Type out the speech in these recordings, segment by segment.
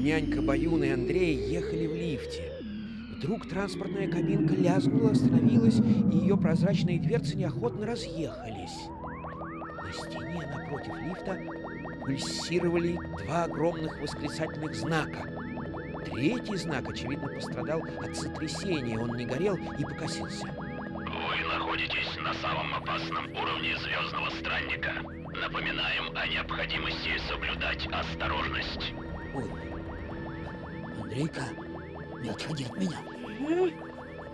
нянька Баюн и Андрей ехали в лифте. Вдруг транспортная кабинка лязгнула, остановилась, и ее прозрачные дверцы неохотно разъехались. На стене напротив лифта пульсировали два огромных восклицательных знака. Третий знак, очевидно, пострадал от сотрясения, он не горел и покосился. Вы находитесь на самом опасном уровне Звездного Странника. Напоминаем о необходимости соблюдать осторожность. Андрейка, не отходи от меня. Ой,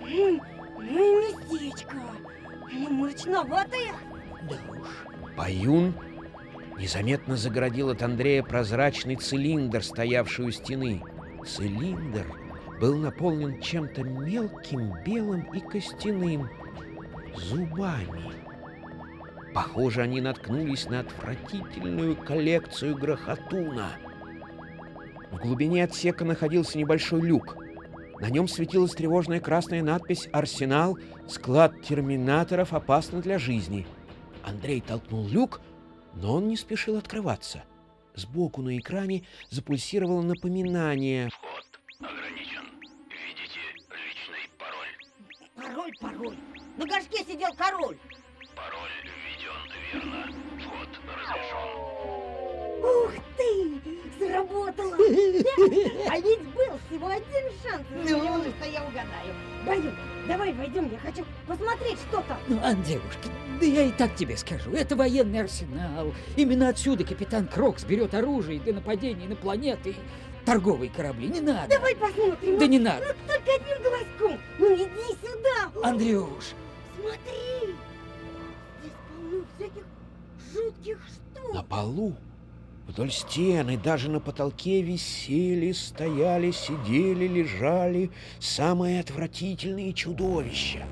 ой, ой, местечко. Мрачноватое. Да уж. Баюн незаметно загородил от Андрея прозрачный цилиндр, стоявший у стены. Цилиндр был наполнен чем-то мелким, белым и костяным зубами. Похоже, они наткнулись на отвратительную коллекцию грохотуна. В глубине отсека находился небольшой люк. На нем светилась тревожная красная надпись «Арсенал. Склад терминаторов опасно для жизни». Андрей толкнул люк, но он не спешил открываться. Сбоку на экране запульсировало напоминание. Вход ограничен. Введите личный пароль. Пароль, пароль. На горшке сидел король. Пароль введен верно. Вход разрешен. Ух ты! Заработало! А ведь был всего один шанс из Ну? что я угадаю. Баю, давай войдем, я хочу посмотреть, что там. Ну, Андрюшка, да я и так тебе скажу. Это военный арсенал. Именно отсюда капитан Крокс берет оружие для нападений на планеты торговые корабли. Не надо. Давай посмотрим. Да не надо. Ну, только одним глазком. Ну, иди сюда. Андрюш, Смотри. Здесь полно всяких жутких штук. На полу, вдоль стены, даже на потолке висели, стояли, сидели, лежали самые отвратительные чудовища.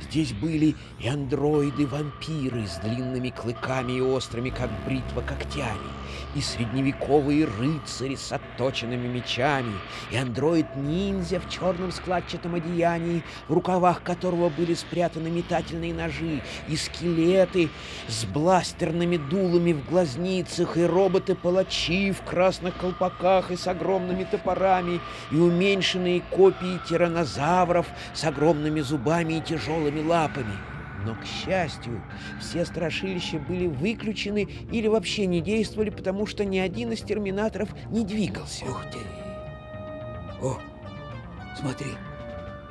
Здесь были и андроиды-вампиры с длинными клыками и острыми, как бритва, когтями, и средневековые рыцари с отточенными мечами, и андроид-ниндзя в черном складчатом одеянии, в рукавах которого были спрятаны метательные ножи, и скелеты с бластерными дулами в глазницах, и роботы-палачи в красных колпаках и с огромными топорами, и уменьшенные копии тиранозавров с огромными зубами и тяжелыми лапами. Но, к счастью, все страшилища были выключены или вообще не действовали, потому что ни один из терминаторов не двигался. ух ты. О, смотри,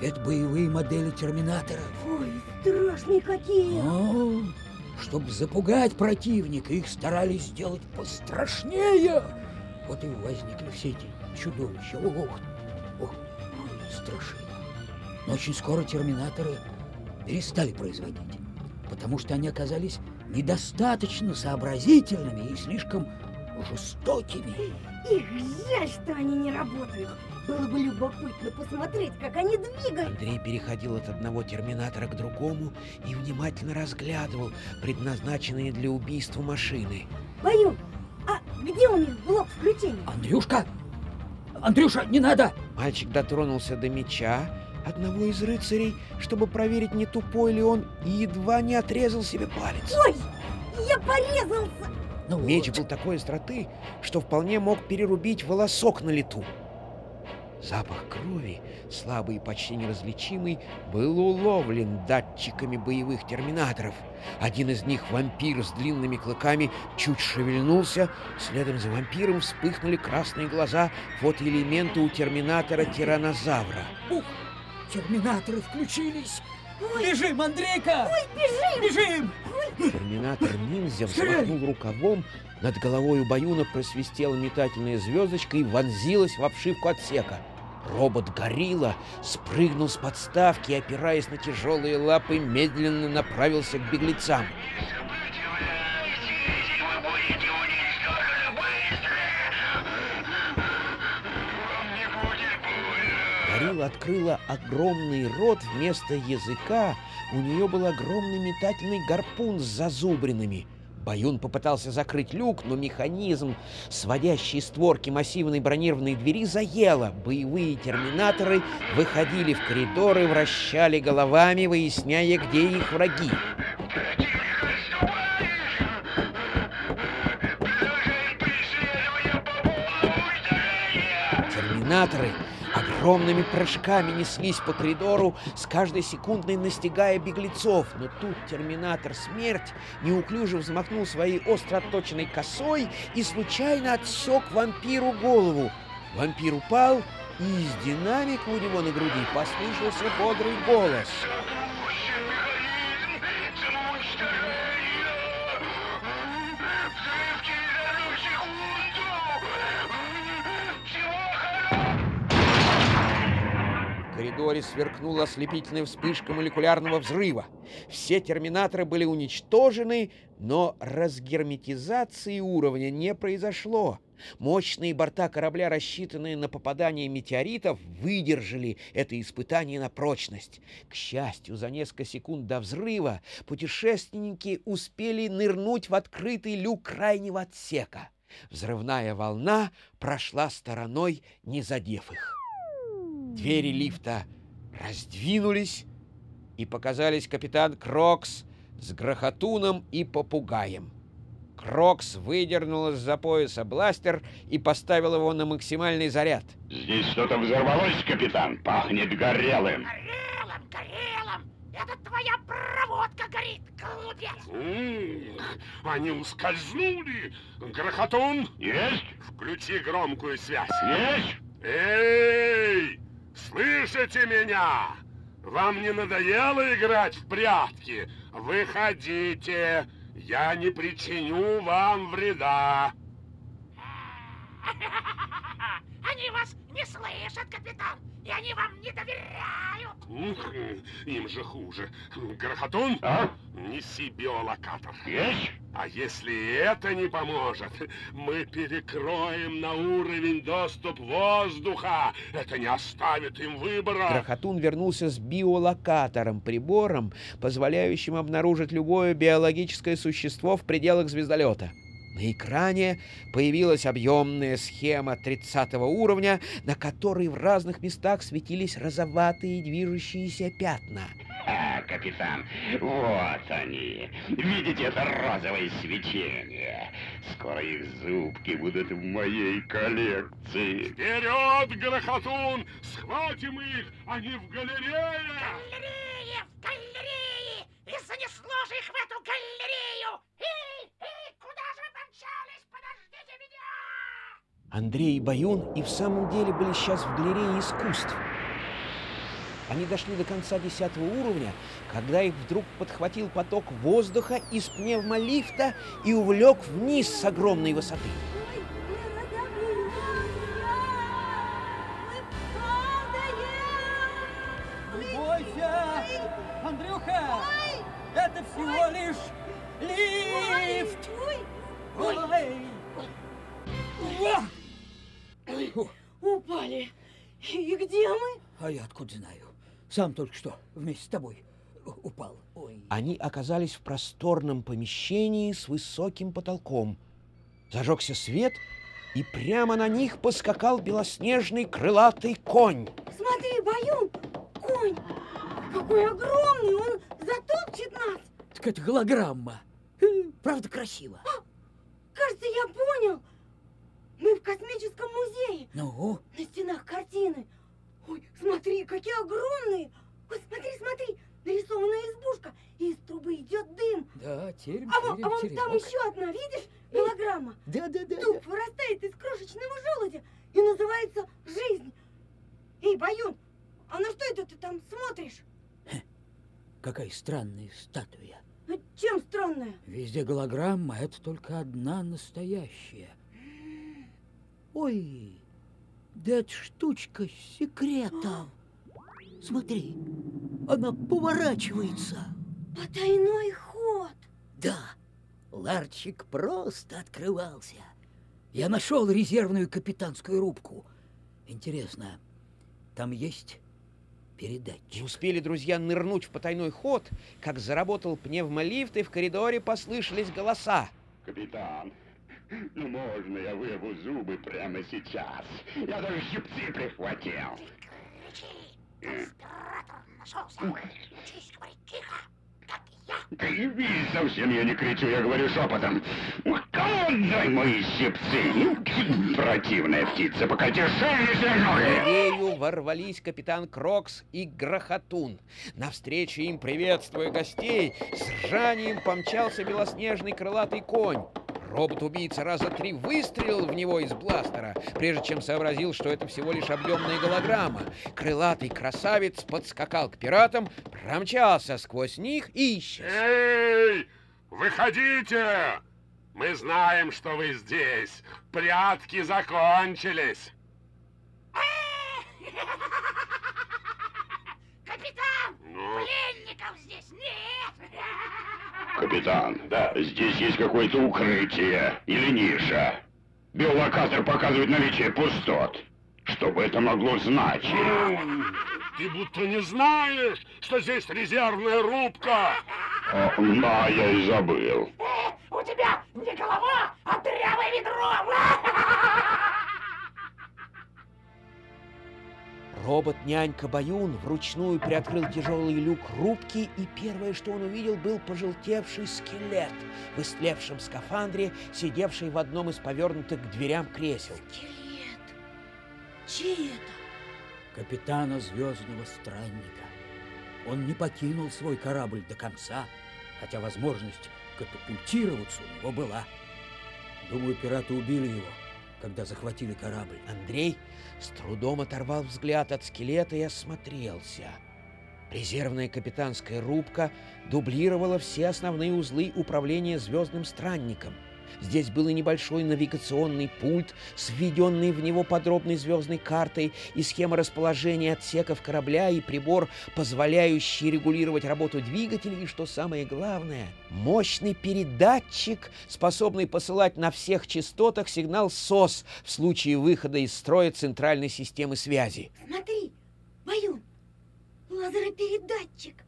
это боевые модели терминаторов. Ой, страшные какие. О, чтобы запугать противника, их старались сделать пострашнее. Вот и возникли все эти чудовища. Ох, ох, страшно. Но очень скоро терминаторы перестали производить, потому что они оказались недостаточно сообразительными и слишком жестокими. Их жаль, что они не работают. Было бы любопытно посмотреть, как они двигаются. Андрей переходил от одного терминатора к другому и внимательно разглядывал предназначенные для убийства машины. Баю, а где у них блок включения? Андрюшка! Андрюша, не надо! Мальчик дотронулся до меча одного из рыцарей, чтобы проверить, не тупой ли он, и едва не отрезал себе палец. Ой, я порезался. Ну Меч вот. был такой остроты, что вполне мог перерубить волосок на лету. Запах крови, слабый и почти неразличимый, был уловлен датчиками боевых терминаторов. Один из них, вампир с длинными клыками, чуть шевельнулся. Следом за вампиром вспыхнули красные глаза фотоэлементы у терминатора тиранозавра. Ух, терминаторы включились! Ой, Бежим, Андрейка! бежим. Бежим! Терминатор ниндзя взмахнул рукавом, над головой у Баюна просвистела метательная звездочка и вонзилась в обшивку отсека. Робот-горилла спрыгнул с подставки и, опираясь на тяжелые лапы, медленно направился к беглецам. Открыла огромный рот вместо языка. У нее был огромный метательный гарпун с зазубринами. Баюн попытался закрыть люк, но механизм, сводящий створки массивной бронированной двери, заело. Боевые терминаторы выходили в коридор и вращали головами, выясняя, где их враги. Терминаторы огромными прыжками неслись по коридору, с каждой секундой настигая беглецов. Но тут терминатор смерть неуклюже взмахнул своей остро отточенной косой и случайно отсек вампиру голову. Вампир упал, и из динамика у него на груди послышался бодрый голос. В коридоре сверкнула ослепительная вспышка молекулярного взрыва. Все терминаторы были уничтожены, но разгерметизации уровня не произошло. Мощные борта корабля, рассчитанные на попадание метеоритов, выдержали это испытание на прочность. К счастью, за несколько секунд до взрыва путешественники успели нырнуть в открытый люк крайнего отсека. Взрывная волна прошла стороной, не задев их. Двери лифта раздвинулись, и показались капитан Крокс с грохотуном и попугаем. Крокс выдернул из-за пояса бластер и поставил его на максимальный заряд. Здесь что-то взорвалось, капитан. Пахнет горелым. Горелым, горелым! Это твоя проводка горит, голубец! Они ускользнули. Грохотун, Есть? включи громкую связь. Есть? Эй! Слышите меня? Вам не надоело играть в прятки? Выходите. Я не причиню вам вреда. Они вас не слышат, капитан, и они вам не доверяют! Ух, Им же хуже. Грохотун, А? неси биолокатор. Есть? А если это не поможет, мы перекроем на уровень доступ воздуха. Это не оставит им выбора. Грохотун вернулся с биолокатором, прибором, позволяющим обнаружить любое биологическое существо в пределах звездолета. На экране появилась объемная схема 30 уровня, на которой в разных местах светились розоватые движущиеся пятна. А, капитан, вот они. Видите это розовое свечение? Скоро их зубки будут в моей коллекции. Вперед, Грохотун! Схватим их, они в галерее! Галереи в галерее! И занесло же их в эту галерею! Эй, эй, куда же вы помчались? Подождите меня! Андрей и Баюн и в самом деле были сейчас в галерее искусств. Они дошли до конца десятого уровня, когда их вдруг подхватил поток воздуха из пневмолифта и увлек вниз с огромной высоты. Где мы? А я откуда знаю? Сам только что вместе с тобой упал. Ой. Они оказались в просторном помещении с высоким потолком. Зажегся свет, и прямо на них поскакал белоснежный крылатый конь. Смотри, Баюн, конь! Какой огромный! Он затопчет нас! Так это голограмма. Правда красиво. Кажется, я понял! Мы в космическом музее! Ну, На стенах картины. Ой, смотри, какие огромные! Ой, смотри, смотри, нарисованная избушка, и из трубы идет дым. да, терем, А, вон- терем, а вон там еще одна, видишь, голограмма. Да, да, да. Дуб вырастает из крошечного желудя и называется «Жизнь». Эй, Баюн, а на что это ты там смотришь? Какая странная статуя. Ну, чем странная? Везде голограмма, а это только одна настоящая. Ой, да эта штучка с секретом. Смотри, она поворачивается. Потайной ход. Да, ларчик просто открывался. Я нашел резервную капитанскую рубку. Интересно, там есть Не передатчик? успели друзья нырнуть в потайной ход, как заработал пневмолифт, и в коридоре послышались голоса. Капитан, ну можно я вырву зубы прямо сейчас? Я даже щипцы прихватил. Кричи! Конспиратор нашелся! Учись говорить тихо, как я! Ты видишь, совсем я не кричу, я говорю шепотом. Дай мои щипцы. Противная птица, пока тишине В галерею ворвались капитан Крокс и Грохотун. Навстречу им, приветствуя гостей, с ржанием помчался белоснежный крылатый конь. Робот-убийца раза три выстрелил в него из бластера, прежде чем сообразил, что это всего лишь объемная голограмма. Крылатый красавец подскакал к пиратам, промчался сквозь них и исчез. Эй, выходите! Мы знаем, что вы здесь. Прятки закончились. Капитан, Ну, пленников здесь нет. Капитан, да, здесь есть какое-то укрытие или ниша. Биолокатор показывает наличие пустот. Что бы это могло значить? ты будто не знаешь, что здесь резервная рубка. О, да, я и забыл. Робот-нянька Баюн вручную приоткрыл тяжелый люк рубки, и первое, что он увидел, был пожелтевший скелет в истлевшем скафандре, сидевший в одном из повернутых к дверям кресел. Скелет. Чей это? Капитана Звездного Странника. Он не покинул свой корабль до конца, хотя возможность катапультироваться у него была. Думаю, пираты убили его, когда захватили корабль. Андрей с трудом оторвал взгляд от скелета и осмотрелся. Резервная капитанская рубка дублировала все основные узлы управления звездным странником. Здесь был и небольшой навигационный пульт с введенной в него подробной звездной картой и схема расположения отсеков корабля и прибор, позволяющий регулировать работу двигателей, и, что самое главное, мощный передатчик, способный посылать на всех частотах сигнал СОС в случае выхода из строя центральной системы связи. Смотри, Баюн, лазеропередатчик.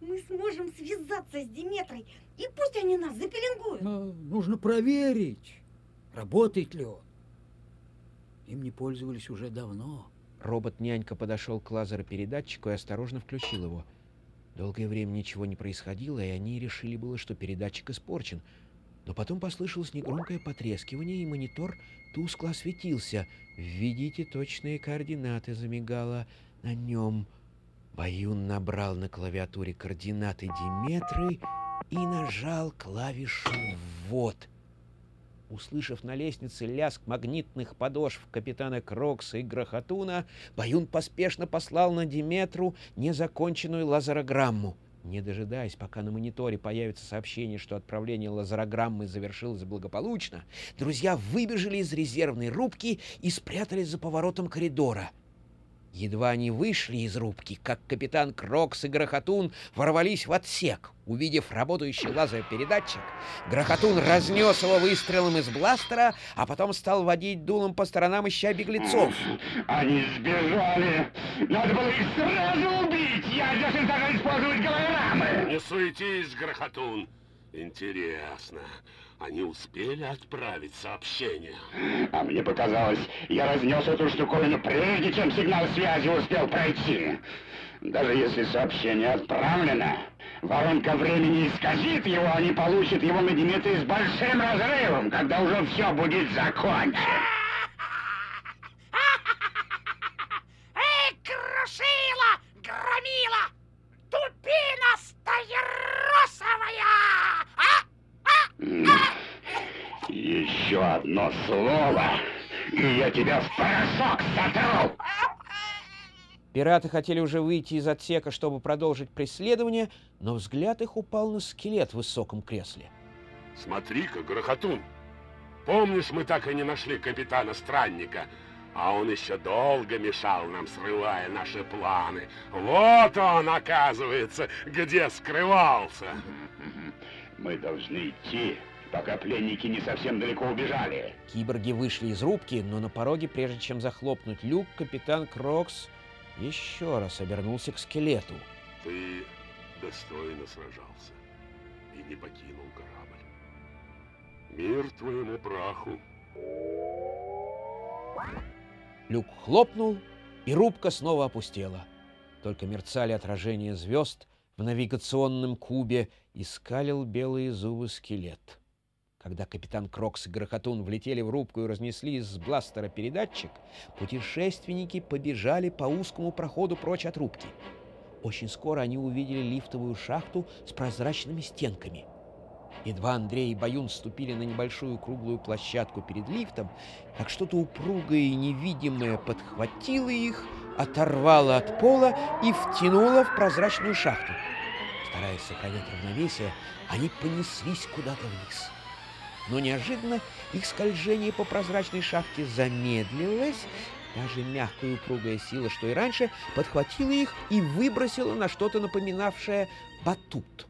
Мы сможем связаться с Диметрой, и пусть они нас запеленгуют. Но нужно проверить, работает ли он. Им не пользовались уже давно. Робот-нянька подошел к лазеропередатчику и осторожно включил его. Долгое время ничего не происходило, и они решили было, что передатчик испорчен. Но потом послышалось негромкое потрескивание, и монитор тускло осветился. «Введите точные координаты», — замигало на нем. Баюн набрал на клавиатуре координаты Диметры и нажал клавишу «Ввод». Услышав на лестнице лязг магнитных подошв капитана Крокса и Грохотуна, Баюн поспешно послал на Диметру незаконченную лазерограмму. Не дожидаясь, пока на мониторе появится сообщение, что отправление лазерограммы завершилось благополучно, друзья выбежали из резервной рубки и спрятались за поворотом коридора. Едва они вышли из рубки, как капитан Крокс и Грохотун ворвались в отсек. Увидев работающий лазер-передатчик, Грохотун разнес его выстрелом из бластера, а потом стал водить дулом по сторонам, ища беглецов. Они сбежали. Надо было их сразу убить. Я должен тогда использовать голограммы. Не суетись, Грохотун. Интересно, они успели отправить сообщение? А мне показалось, я разнес эту штуковину прежде, чем сигнал связи успел пройти. Даже если сообщение отправлено, воронка времени исказит его, они получат его на Диметре с большим разрывом, когда уже все будет закончено. Еще одно слово, и я тебя в порошок сотру! Пираты хотели уже выйти из отсека, чтобы продолжить преследование, но взгляд их упал на скелет в высоком кресле. Смотри-ка, Грохотун. Помнишь, мы так и не нашли капитана Странника? А он еще долго мешал нам, срывая наши планы. Вот он, оказывается, где скрывался. Мы должны идти, пока пленники не совсем далеко убежали. Киборги вышли из рубки, но на пороге, прежде чем захлопнуть люк, капитан Крокс еще раз обернулся к скелету. Ты достойно сражался и не покинул корабль. Мир твоему праху. Люк хлопнул, и рубка снова опустела. Только мерцали отражения звезд в навигационном кубе и скалил белые зубы скелет. Когда капитан Крокс и Грохотун влетели в рубку и разнесли из бластера передатчик, путешественники побежали по узкому проходу прочь от рубки. Очень скоро они увидели лифтовую шахту с прозрачными стенками. Едва Андрей и Баюн ступили на небольшую круглую площадку перед лифтом, как что-то упругое и невидимое подхватило их, оторвало от пола и втянуло в прозрачную шахту. Стараясь сохранять равновесие, они понеслись куда-то вниз. Но неожиданно их скольжение по прозрачной шахте замедлилось, даже мягкая упругая сила, что и раньше, подхватила их и выбросила на что-то напоминавшее батут.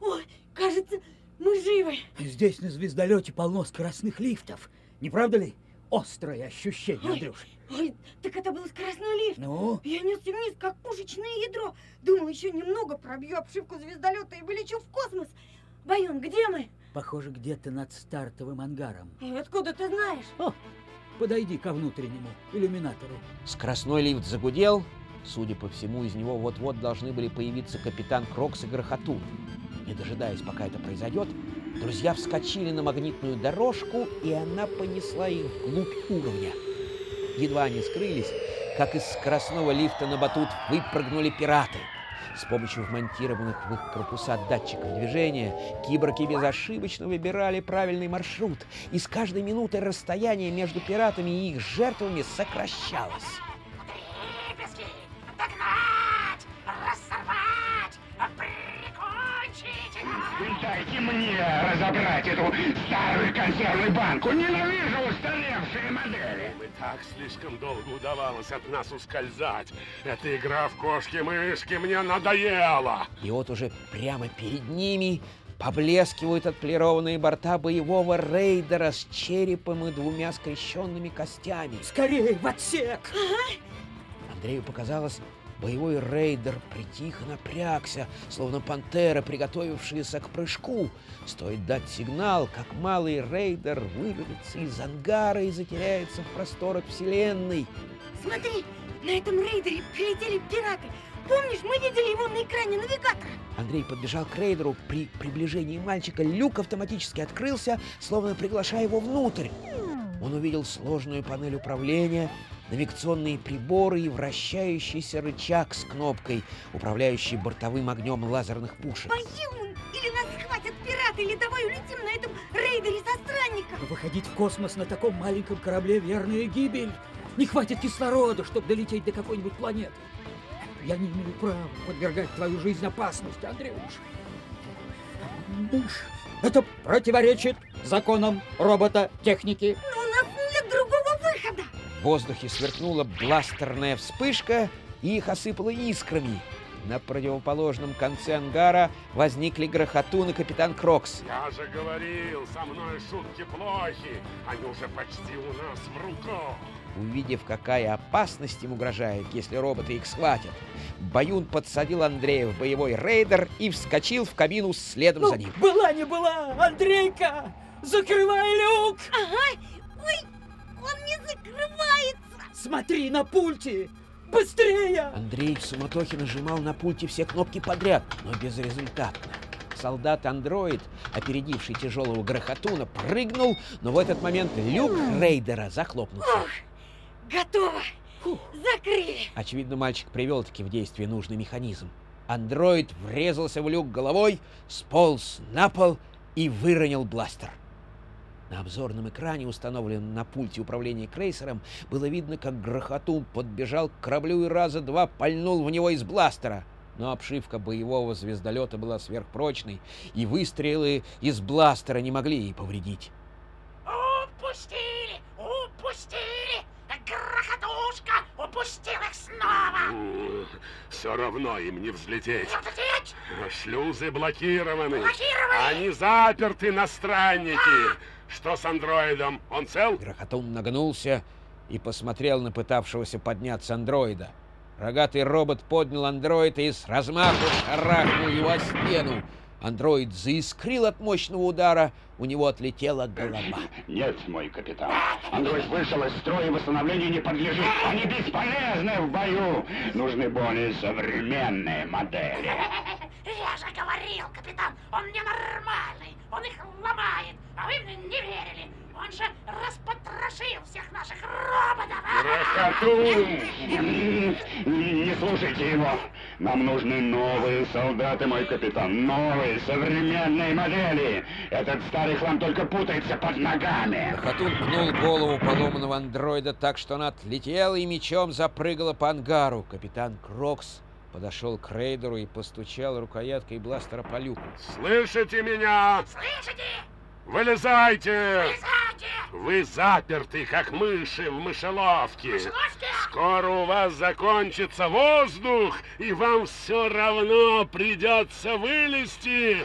Ой, кажется, мы живы. Здесь на звездолете полным-полно скоростных лифтов. Не правда ли? Острое ощущение, Ой. Андрюш. Ой, так это был скоростной лифт. Ну, Я несся вниз, как пушечное ядро. Думал, еще немного пробью обшивку звездолета и вылечу в космос. Баюн, где мы? похоже, где-то над стартовым ангаром. И откуда ты знаешь? О, подойди ко внутреннему иллюминатору. Скоростной лифт загудел. Судя по всему, из него вот-вот должны были появиться капитан Крокс и Грохотун. Не дожидаясь, пока это произойдет, друзья вскочили на магнитную дорожку, и она понесла их вглубь уровня. Едва они скрылись, как из скоростного лифта на батут выпрыгнули пираты. С помощью вмонтированных в их корпуса датчиков движения киборги безошибочно выбирали правильный маршрут, и с каждой минутой расстояние между пиратами и их жертвами сокращалось. Дайте мне разобрать эту старую консервную банку. Ненавижу устаревшие модели. Им и так слишком долго удавалось от нас ускользать. Эта игра в кошки-мышки мне надоела. И вот уже прямо перед ними поблескивают отполированные борта боевого рейдера с черепом и двумя скрещенными костями. Скорее в отсек! Андрею показалось, боевой рейдер притих и напрягся, словно пантера, приготовившаяся к прыжку. Стоит дать сигнал, как малый рейдер вырвется из ангара и затеряется в просторах Вселенной. Смотри, на этом рейдере прилетели пираты. Помнишь, мы видели его на экране навигатора? Андрей подбежал к рейдеру. При приближении мальчика люк автоматически открылся, словно приглашая его внутрь. Он увидел сложную панель управления, навигационные приборы и вращающийся рычаг с кнопкой, управляющий бортовым огнем лазерных пушек. Баюн! Или нас схватят пираты, или давай улетим на этом рейдере со странником. Выходить в космос на таком маленьком корабле — верная гибель. Не хватит кислорода, чтобы долететь до какой-нибудь планеты. Я не имею права подвергать твою жизнь опасности, Андрюш. Мышь, Это противоречит законам робототехники. Но В воздухе сверкнула бластерная вспышка, и их осыпало искрами. На противоположном конце ангара возникли Грохотун и капитан Крокс. Я же говорил, со мной шутки плохи. Они уже почти у нас в руках. Увидев, какая опасность им угрожает, если роботы их схватят, Баюн подсадил Андрея в боевой рейдер и вскочил в кабину следом за ним. была не была, Андрейка! Закрывай люк! Ага. Ой, он не закрывается. Смотри на пульте! Быстрее! Андрей в суматохе нажимал на пульте все кнопки подряд, но безрезультатно. Солдат-андроид, опередивший тяжелого грохотуна, прыгнул, но в этот момент люк рейдера захлопнулся. Готово. Закрыли. Очевидно, мальчик привел-таки в действие нужный механизм. Андроид врезался в люк головой, сполз на пол и выронил бластер. На обзорном экране, установленном на пульте управления крейсером, было видно, как грохотун подбежал к кораблю и раза два пальнул в него из бластера. Но обшивка боевого звездолета была сверхпрочной, и выстрелы из бластера не могли ей повредить. Упустили! Упустил их снова! Все равно им не взлететь. Взлететь! Шлюзы блокированы. Блокированы! Они заперты на странники. Что с андроидом? Он цел? Грохотун нагнулся и посмотрел на пытавшегося подняться андроида. Рогатый робот поднял андроида и с размаху шарахнул его о стену. Андроид заискрил от мощного удара, у него отлетела голова. Нет, мой капитан. Андроид вышел из строя и восстановлению не подлежит. Они бесполезны в бою. Нужны более современные модели. Я же говорил, капитан, он ненормальный, он их ломает, а вы мне не верили. Он же распотрошил всех наших роботов. а? Грохотун! Не слушайте его. Нам нужны новые солдаты, мой капитан. Новые, современные модели. Этот старый хлам только путается под ногами. Грохотун пнул голову поломанного андроида так, что она отлетела и мячом запрыгала по ангару. Капитан Крокс подошел к рейдеру и постучал рукояткой бластера по люку. Слышите меня? Слышите? Вылезайте! Вылезайте! Вы заперты, как мыши в мышеловке. Мышеловке? Скоро у вас закончится воздух, и вам все равно придется вылезти.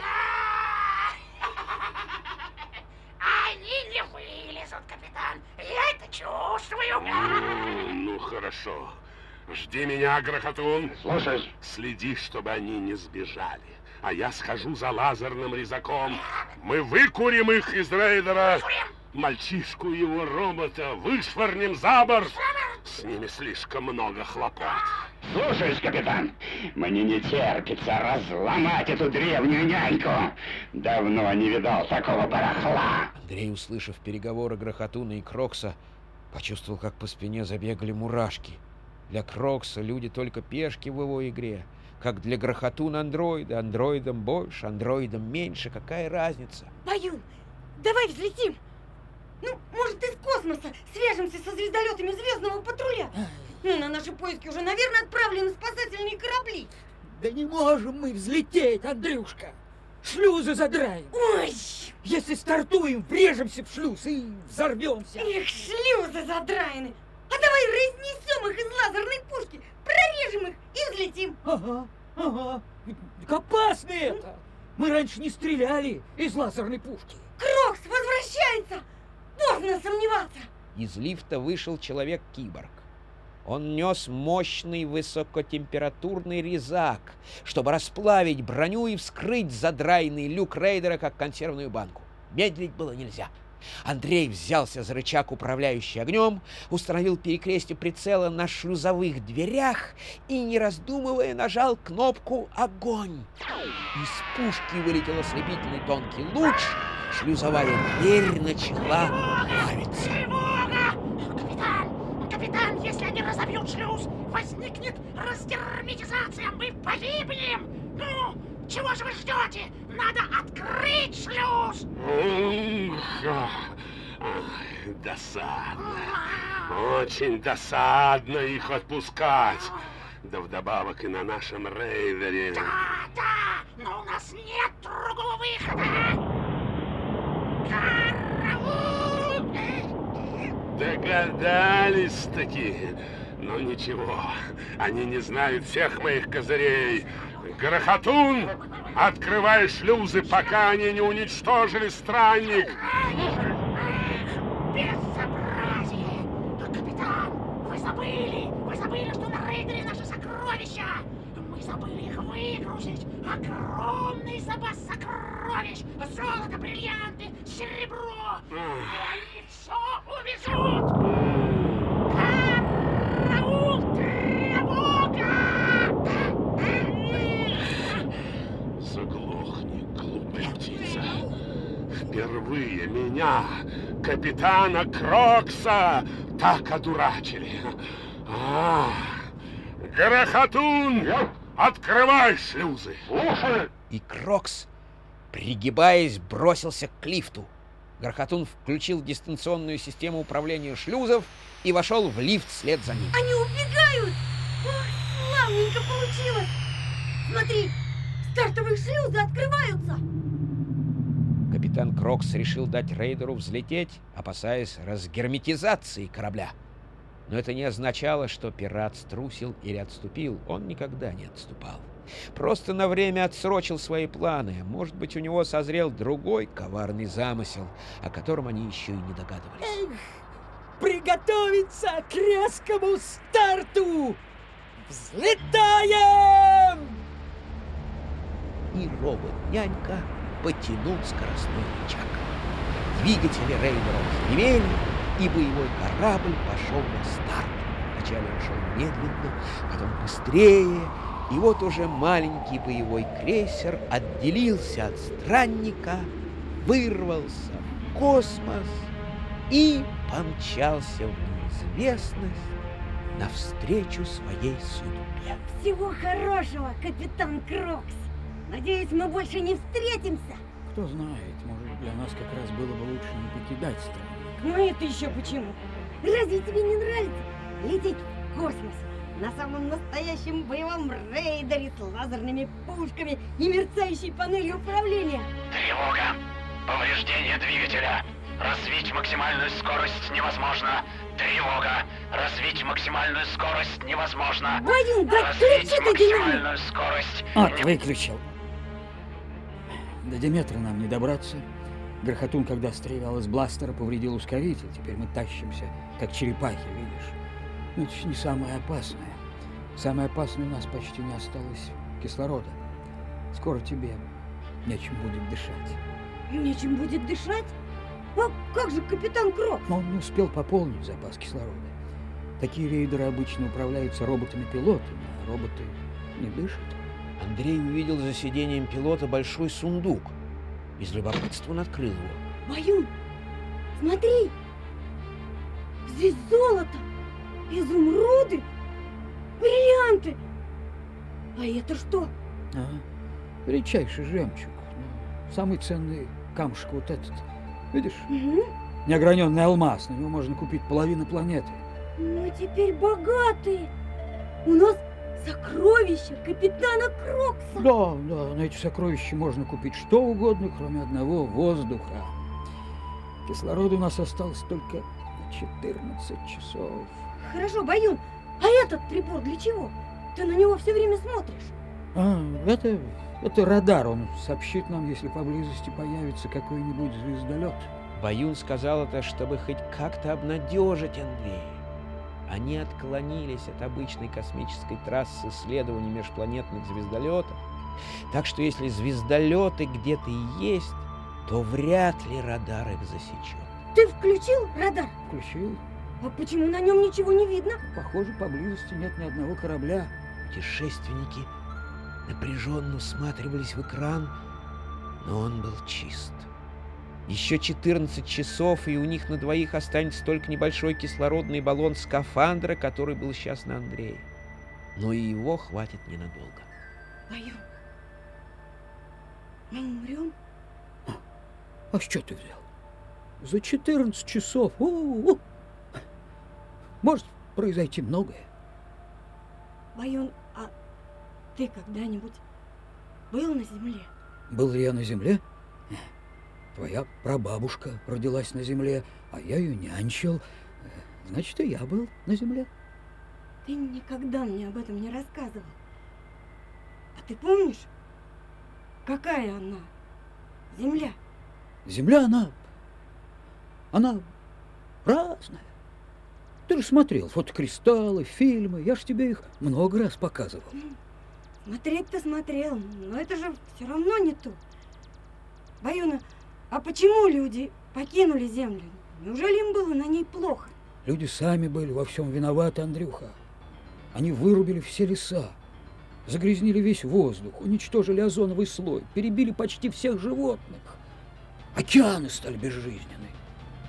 Они не вылезут, капитан. Я это чувствую. М, Ну, хорошо. Жди меня, Грохотун. Слушай, Следи, чтобы они не сбежали. А я схожу за лазерным резаком. Мы выкурим их из рейдера. Мальчишку его робота вышвырнем за борт. С ними слишком много хлопот. слушаюсь, капитан. Мне не терпится разломать эту древнюю няньку. Давно не видал такого барахла. Андрей, услышав переговоры Грохотуна и Крокса, почувствовал, как по спине забегали мурашки. Для Крокса люди только пешки в его игре. Как для Грохотуна андроида. Андроидом больше, андроидом меньше. Какая разница? Баюн, давай взлетим. Ну, может, из космоса свяжемся со звездолетами звездного патруля. Ну, на наши поиски уже, наверное, отправлены спасательные корабли. Да не можем мы взлететь, Андрюшка. Шлюзы задраем. Ой, Если стартуем, врежемся в шлюз и взорвемся. их шлюзы задраены. А давай разнесем их из лазерной пушки, прорежем их и взлетим. Ага, ага. Так опасно это. Мы раньше не стреляли из лазерной пушки. Крокс возвращается. Поздно сомневаться. Из лифта вышел человек-киборг. Он нес мощный высокотемпературный резак, чтобы расплавить броню и вскрыть задраенный люк рейдера, как консервную банку. Медлить было нельзя. Андрей взялся за рычаг, управляющий огнем, установил перекрестие прицела на шлюзовых дверях и, не раздумывая, нажал кнопку «Огонь». Из пушки вылетел ослепительный тонкий луч, шлюзовая дверь начала плавиться. Капитан! Капитан, если они разобьют шлюз, возникнет разгерметизация, мы погибнем! Ну, чего же вы ждете? Надо открыть шлюз! Ай, Досадно. Очень досадно их отпускать. Да вдобавок и на нашем рейдере. Да, да, но у нас нет другого выхода! Караул! Догадались-таки. Но ничего, они не знают всех моих козырей. Грохотун, открывай шлюзы, пока они не уничтожили странник. Безобразие! Капитан, вы забыли! Вы забыли, что на рейдере наши сокровища! Мы забыли их выгрузить! Огромный запас сокровищ! Золото, бриллианты, серебро! Они все увезут! Караул! Тревога! Заглохни, глупая птица. Впервые меня, капитана Крокса, так одурачили. А, Грохотун, открывай шлюзы. Слушай, И Крокс, пригибаясь, бросился к лифту. Грохотун включил дистанционную систему управления шлюзов и вошел в лифт вслед за ним. Они убегают! Ох, славненько получилось! Смотри, стартовые шлюзы открываются! Капитан Крокс решил дать рейдеру взлететь, опасаясь разгерметизации корабля. Но это не означало, что пират струсил или отступил. Он никогда не отступал. Просто на время отсрочил свои планы. Может быть, у него созрел другой коварный замысел, о котором они еще и не догадывались. Приготовиться к резкому старту! Взлетаем! и робот-нянька потянул скоростной рычаг. Двигатели рейдера взревели, и боевой корабль пошел на старт. Вначале он шел медленно, потом быстрее, и вот уже маленький боевой крейсер отделился от странника, вырвался в космос и помчался в неизвестность навстречу своей судьбе. Всего хорошего, капитан Крокс. Надеюсь, мы больше не встретимся. Кто знает, может, для нас как раз было бы лучше не покидать странник. Ну это еще почему? Разве тебе не нравится лететь в космосе? На самом настоящем боевом рейдере с лазерными пушками и мерцающей панелью управления. Тревога! Повреждение двигателя! Развить максимальную скорость невозможно! Тревога! Развить максимальную скорость невозможно! Баюн, да Развить отключи ты максимальную скорость! Вот, выключил. До Деметра нам не добраться. Грохотун, когда стрелял из бластера, повредил ускоритель. Теперь мы тащимся, как черепахи, видишь. Но это же не самое опасное. Самое опасное у нас почти не осталось кислорода. Скоро тебе нечем будет дышать. Нечем будет дышать? А как же капитан Крокс? Но он не успел пополнить запас кислорода. Такие рейдеры обычно управляются роботами-пилотами, а роботы не дышат. Андрей увидел за сиденьем пилота большой сундук. Из любопытства он открыл его. Баюн, смотри! Здесь золото, изумруды, бриллианты. А это что? Ага. Редчайший жемчуг. Ну, самый ценный камушек вот этот. Видишь? Мгм. Неограненный алмаз. На него можно купить половину планеты. Мы теперь богатые. У нас сокровища капитана Крокса. Да, да, на эти сокровища можно купить что угодно, кроме одного воздуха. Кислорода у нас осталось только на 14 часов. Хорошо, Баюн, а этот прибор для чего? Ты на него все время смотришь. А, это, это радар. Он сообщит нам, если поблизости появится какой-нибудь звездолет. Баюн сказал это, чтобы хоть как-то обнадежить Андрея. Они отклонились от обычной космической трассы исследований межпланетных звездолетов, так что если звездолеты где-то и есть, то вряд ли радар их засечет. Ты включил радар? Включил. А почему на нем ничего не видно? Похоже, поблизости нет ни одного корабля. Путешественники напряженно всматривались в экран, но он был чист. Еще 14 часов, и у них на двоих останется только небольшой кислородный баллон скафандра, который был сейчас на Андрее. Но и его хватит ненадолго. Баюн, мы умрем? А что ты взял? За 14 часов. У-у-у. Может произойти многое. Баюн, а ты когда-нибудь был на Земле? Был ли я на земле? Твоя прабабушка родилась на земле, а я ее нянчил. Значит, и я был на земле. Ты никогда мне об этом не рассказывал. А ты помнишь, какая она? Земля. Земля, она... Она разная. Ты же смотрел фотокристаллы, фильмы. Я ж тебе их много раз показывал. Смотреть-то смотрел, но это же все равно не то. Баюна, а почему люди покинули Землю? Неужели им было на ней плохо? Люди сами были во всем виноваты, Андрюха. Они вырубили все леса, загрязнили весь воздух, уничтожили озоновый слой, перебили почти всех животных. Океаны стали безжизненны,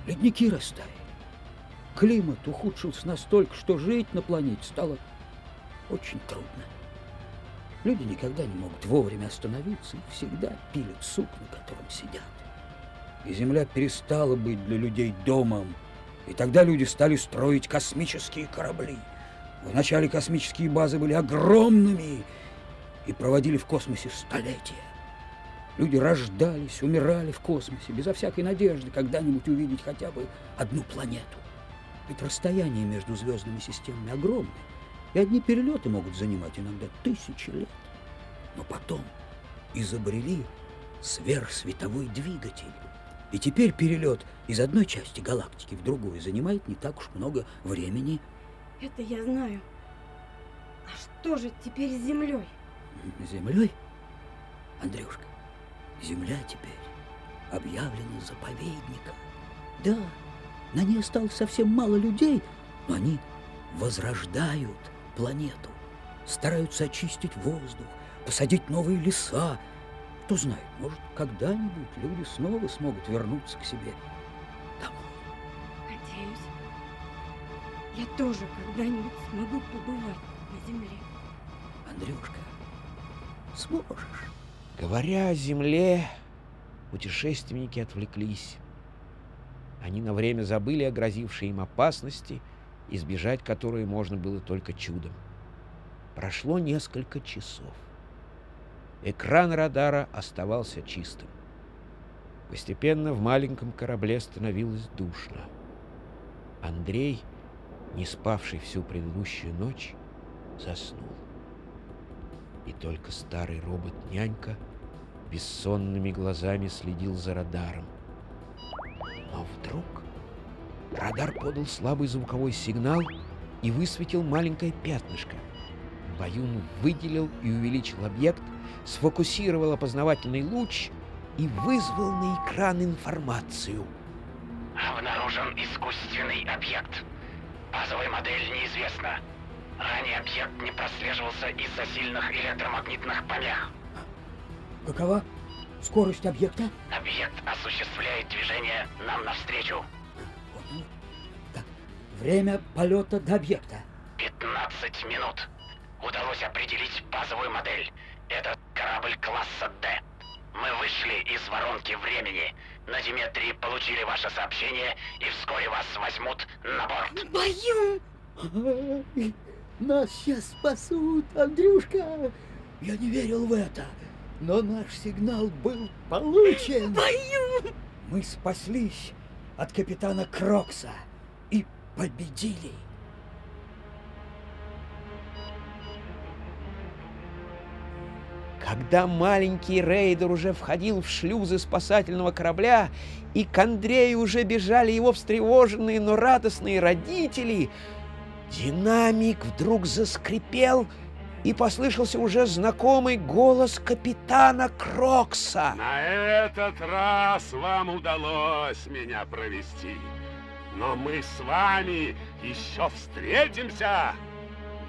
ледники растаяли. Климат ухудшился настолько, что жить на планете стало очень трудно. Люди никогда не могут вовремя остановиться и всегда пилят сук, на котором сидят. И Земля перестала быть для людей домом, и тогда люди стали строить космические корабли. Вначале космические базы были огромными и проводили в космосе столетия. Люди рождались, умирали в космосе, безо всякой надежды когда-нибудь увидеть хотя бы одну планету. Ведь расстояние между звездными системами огромное, и одни перелеты могут занимать иногда тысячи лет. Но потом изобрели сверхсветовой двигатель. И теперь перелет из одной части галактики в другую занимает не так уж много времени. Это я знаю. А что же теперь с Землей? Землей? Андрюшка, земля теперь объявлена заповедником. Да, на ней осталось совсем мало людей, но они возрождают планету, стараются очистить воздух, посадить новые леса. Кто знает, может, когда-нибудь люди снова смогут вернуться к себе домой. Надеюсь, я тоже когда-нибудь смогу побывать на Земле. Андрюшка, сможешь. Говоря о земле, путешественники отвлеклись. Они на время забыли о грозившей им опасности, избежать которой можно было только чудом. Прошло несколько часов. Экран радара оставался чистым. Постепенно в маленьком корабле становилось душно. Андрей, не спавший всю предыдущую ночь, заснул. И только старый робот-нянька бессонными глазами следил за радаром. Но вдруг радар подал слабый звуковой сигнал и высветил маленькое пятнышко. Баюн выделил и увеличил объект, сфокусировал опознавательный луч и вызвал на экран информацию. Обнаружен искусственный объект. Базовая модель неизвестна. Ранее объект не прослеживался из-за сильных электромагнитных помех. Какова скорость объекта? Объект осуществляет движение нам навстречу. Понял. Так, время полета до объекта. 15 минут. Удалось определить базовую модель. Это корабль класса D. Мы вышли из воронки времени. На Диметрии получили ваше сообщение и вскоре вас возьмут на борт. Ай, Нас сейчас спасут, Андрюшка! Я не верил в это, но наш сигнал был получен. Баюн! Мы спаслись от капитана Крокса и победили. Когда маленький рейдер уже входил в шлюзы спасательного корабля, и к Андрею уже бежали его встревоженные, но радостные родители, динамик вдруг заскрипел, и послышался уже знакомый голос капитана Крокса. На этот раз вам удалось меня провести. Но мы с вами еще встретимся.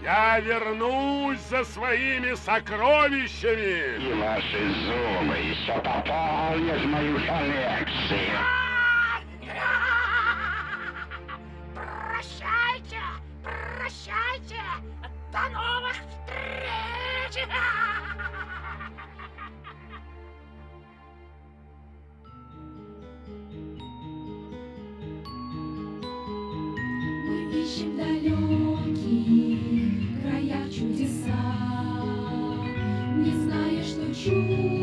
Я вернусь за своими сокровищами! И ваши зубы еще пополнят мою коллекцию! Прощайте! Прощайте! До новых встреч! Мы ищем далеко true.